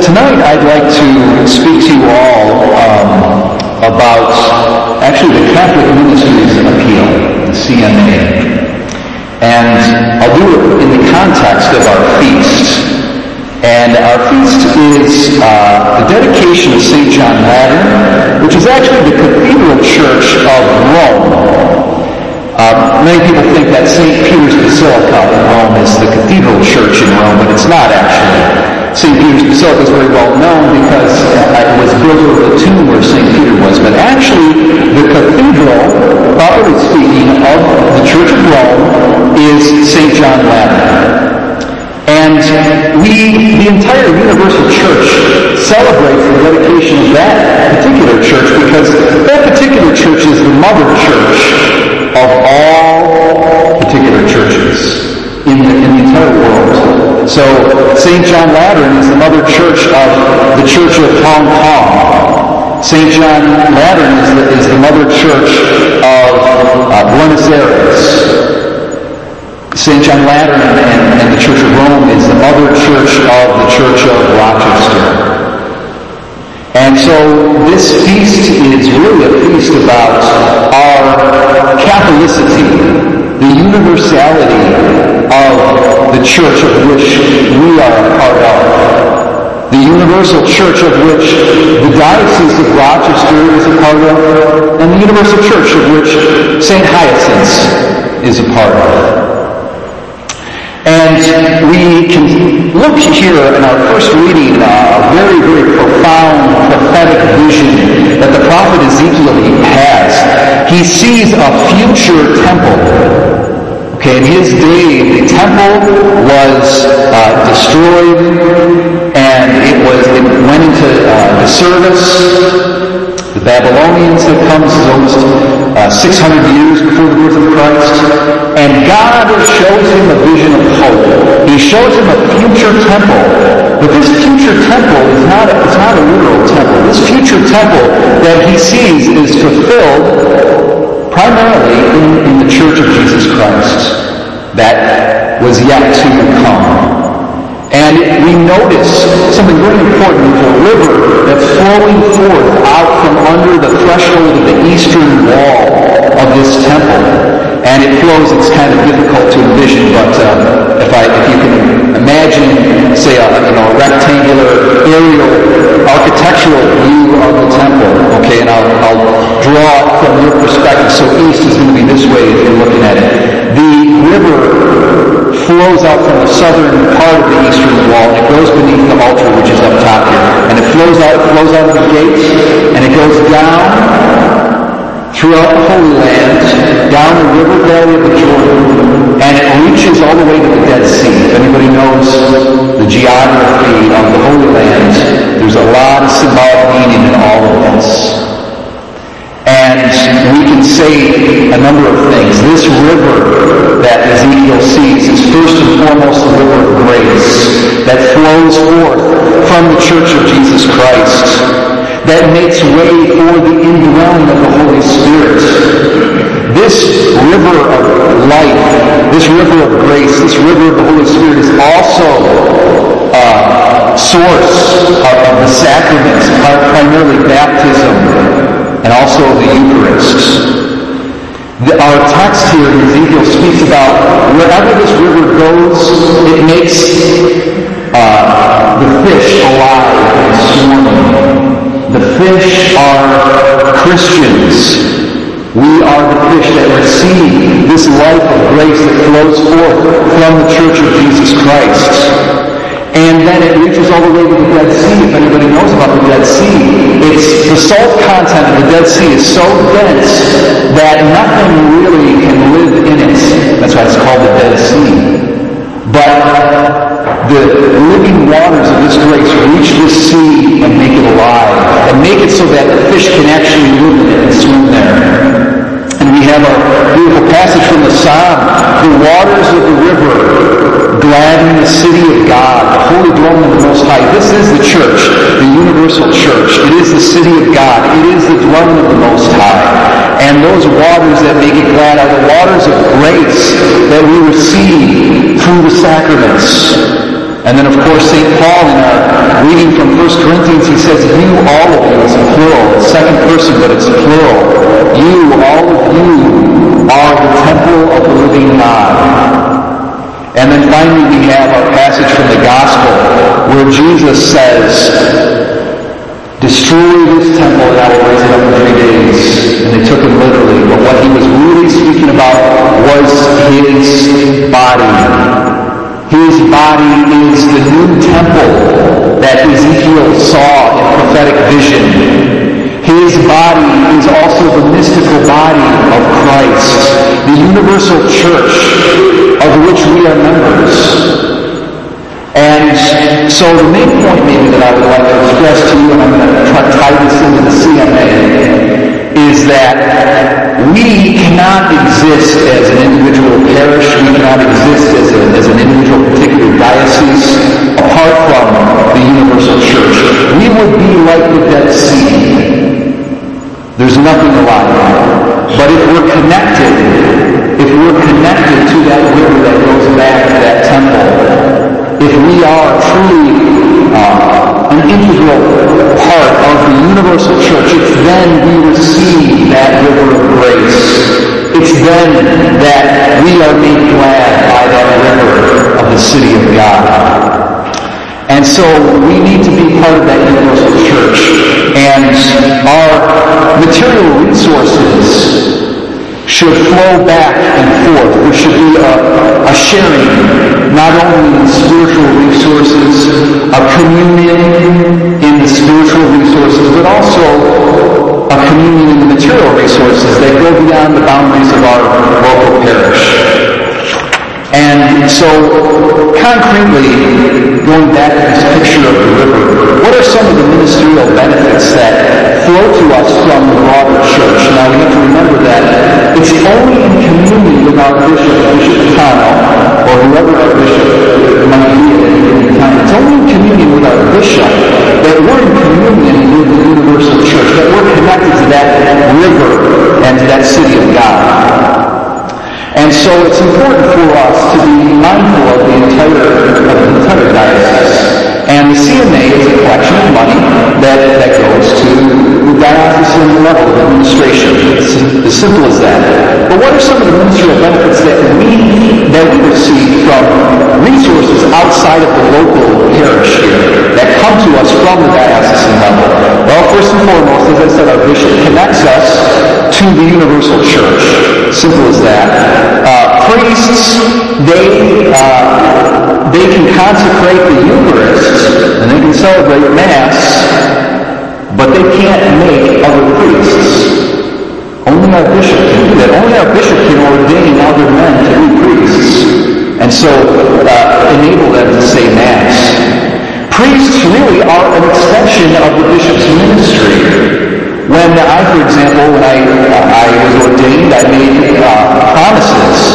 tonight I'd like to speak to you all um, about actually the Catholic Ministries Appeal, the CMA. And I'll do it in the context of our feast. And our feast is uh, the dedication of St. John Lateran, which is actually the Cathedral Church of Rome. Uh, many people think that St. Peter's Basilica in Rome is the cathedral church in Rome, but it's not actually. St. Peter's Basilica is very well known because it was built over the tomb where St. Peter was. But actually, the cathedral, properly speaking, of the Church of Rome is St. John Lateran. And we, the entire Universal Church, celebrates the dedication of that particular church because that particular church is the mother church of all particular churches in the, in the entire world. So St. John Lateran is the mother church of the Church of Hong Kong. St. John Lateran is the, is the mother church of uh, Buenos Aires. St. John Lateran and, and the Church of Rome is the mother church of the Church of Rochester. And so this feast is really a feast about our Catholicity, the universality of the church of which we are a part of. The universal church of which the Diocese of Rochester is a part of, and the universal church of which St. Hyacinth is a part of. And we can look here in our first reading uh, a very, very profound prophetic vision that the prophet Ezekiel has. He sees a future temple Okay, in his day, the temple was uh, destroyed, and it was it went into uh, the service. The Babylonians had come almost uh, 600 years before the birth of Christ, and God shows him a vision of hope. He shows him a future temple, but this future temple is not a, it's not a literal temple. This future temple that he sees is fulfilled primarily in, in the Church of Jesus Christ that was yet to come. And we notice something very important. A river that's flowing forth out from under the threshold of the eastern wall of this temple. And it flows, it's kind of difficult to envision, but uh, if, I, if you can imagine, say, a, you know, rectangular aerial architectural view of the temple, okay, and I'll, I'll draw it from your perspective. So east is going to be this way if you're looking at it. The river flows out from the southern part of the eastern wall, and it goes beneath the altar, which is up top here. And it flows out, it flows out of the gates, and it goes down throughout the Holy Land, down the river valley of the Jordan, and it reaches all the way to the Dead Sea. If anybody knows the geography of the Holy Land, there's a lot of symbolic meaning in all of this. And we can say a number of things. This river that Ezekiel sees is first and foremost the river of grace that flows forth from the Church of Jesus Christ that makes way for the indwelling of the Holy Spirit. This river of life, this river of grace, this river of the Holy Spirit is also a source of, the sacraments, primarily baptism and also the Eucharist. Our text here in Ezekiel speaks about wherever this river goes, it makes uh, the fish alive and swarming. The fish are Christians. We are the fish that receive this life of grace that flows forth from the Church of Jesus Christ. And then it reaches all the way to the Dead Sea. If anybody knows about the Dead Sea, it's the salt content of the Dead Sea is so dense that nothing really can live in it. That's why it's called the Dead Sea. But the living waters of this grace reach this sea and make it alive, and make it so that the fish can actually move and swim there. And we have a beautiful passage from the Psalm. The waters of the river gladden the city of God, the holy dwelling of the Most High. This is the church, the universal church. It is the city of God. It is the dwelling of the Most High. And those waters that make it glad are the waters of grace that we receive through the sacraments. And then, of course, St. Paul, in our reading from 1 Corinthians, he says, You, all of you, it's a plural. Second person, but it's plural. You, all of you, are the temple of the living God. And then finally, we have our passage from the Gospel where Jesus says, Destroy this temple and I will raise it up in three days. And they took him literally. But what he was really speaking about was his body. His body is the new temple that Ezekiel saw in prophetic vision. His body is also the mystical body of Christ, the universal church of which we are members. And so the main point maybe that I would like to express to you, and I'm going to try to tie this into the CMA, is that we cannot exist as an individual parish, we cannot exist as, a, as an individual particular diocese apart from the universal church. We would be like the Dead Sea. There's nothing alive. But if we're connected, if we're connected to that river that goes back that we are truly uh, an integral part of the universal church, it's then we receive that river of grace. It's then that we are made glad by that river of the city of God. And so we need to be part of that universal church. And our material resources should flow back and forth. There should be a, a sharing, not only in spiritual resources, a communion in the spiritual resources, but also a communion in the material resources that go beyond the boundaries of our local parish. And so, concretely, going back to this picture of the river, what are some of the ministerial benefits that flow to us from the broader church? Now, we have to remember that it's only in communion with our bishop, Bishop Matano, or whoever our bishop might be at any time. It's only in communion with our bishop that we're in communion with the universal church, that we're connected to that river and to that city of God. And so it's important for us to be mindful of the entire, of the entire diocese. And the CMA is a collection of money that, that goes to the diocesan level of administration. It's as simple as that. But what are some of the ministerial benefits that we, that we receive from resources outside of the local parish here that come to us from the diocesan level? Well, first and foremost, as I said, our bishop connects us to the universal church. Simple as that. They, uh, they can consecrate the Eucharist and they can celebrate Mass, but they can't make other priests. Only our bishop can do that. Only our bishop can ordain other men to be priests. And so uh, enable them to say Mass. Priests really are an extension of the bishop's ministry. When I, for example, when I, uh, I was ordained, I made uh, promises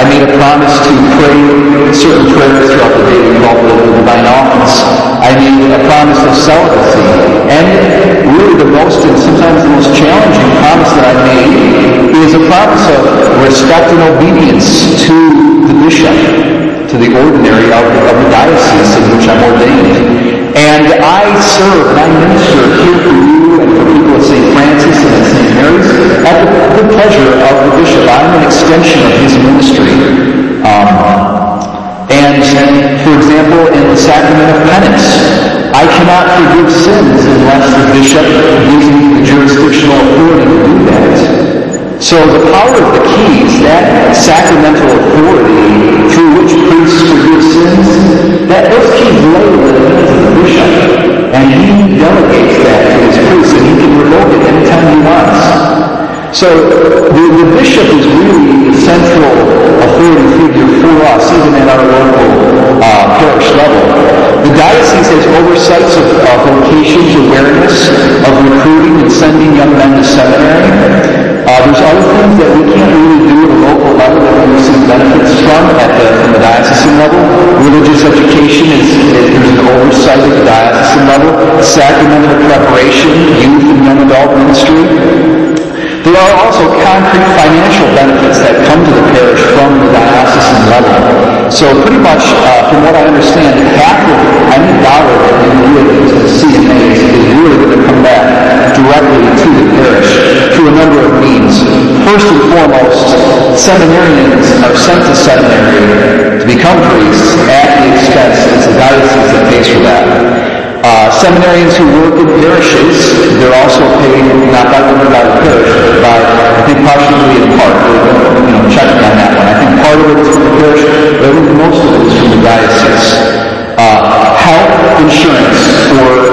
I made a promise to pray certain prayers throughout the day we call the divine office. I made a promise of celibacy. And really the most and sometimes the most challenging promise that I made is a promise of respect and obedience to the bishop, to the ordinary of, of the diocese in which I'm ordained. And I serve and I minister here for you and for people at St. Francis and at the good pleasure of the bishop. I'm an extension of his ministry. Um, and, for example, in the sacrament of penance, I cannot forgive sins unless the bishop gives me the jurisdictional authority to do that. So the power of the keys, that sacramental authority through which priests forgive sins, that those keys lay So the, the bishop is really the central authority figure for us, even at our local uh, parish level. The diocese has oversights of uh, vocations, awareness of recruiting and sending young men to seminary. Uh, there's other things that we can't really do at a local level that we receive benefits from at the, from the diocesan level. Religious education is, is there's an oversight at the diocesan level. Sacramental preparation, youth and young adult ministry. There are also concrete financial benefits that come to the parish from the diocesan level. So pretty much, uh, from what I understand, half of any dollar that you give to the CMAs is really going to come back directly to the parish through a number of means. First and foremost, seminarians are sent to seminary to become priests at the expense, it's the diocese that pays for that. Uh, seminarians who work in parishes, they're also paid not by the by the parish, but I think partially in part, you know, checking on that one. I think part of it is from the parish, but I think most of it is from the diocese. Uh, health insurance for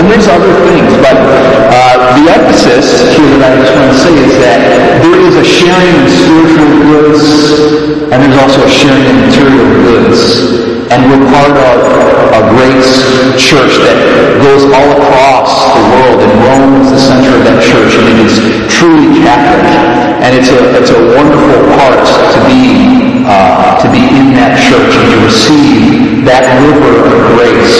And there's other things, but uh, the emphasis here that I just want to say is that there is a sharing in spiritual goods, and there's also a sharing in material goods. And we're part of a great church that goes all across the world, and Rome is the center of that church, and it is truly Catholic. And it's a, it's a wonderful part to be, uh, to be in that church and to receive that river of grace.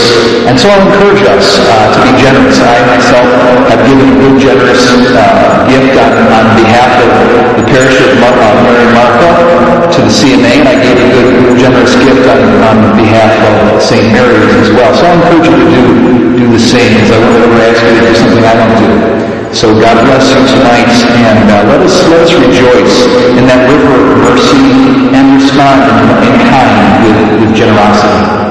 And so I'll encourage us uh, to be generous. I myself have given a good, generous uh, gift on, on behalf of the parish of Mar- uh, Mary Martha to the CMA, and I gave a good, generous gift on, on behalf of St. Mary's as well. So I encourage you to do, do the same, because I won't ever ask you to do something I don't do. So God bless you tonight, and uh, let us let us rejoice in that river of mercy and respond in, in kind with, with generosity.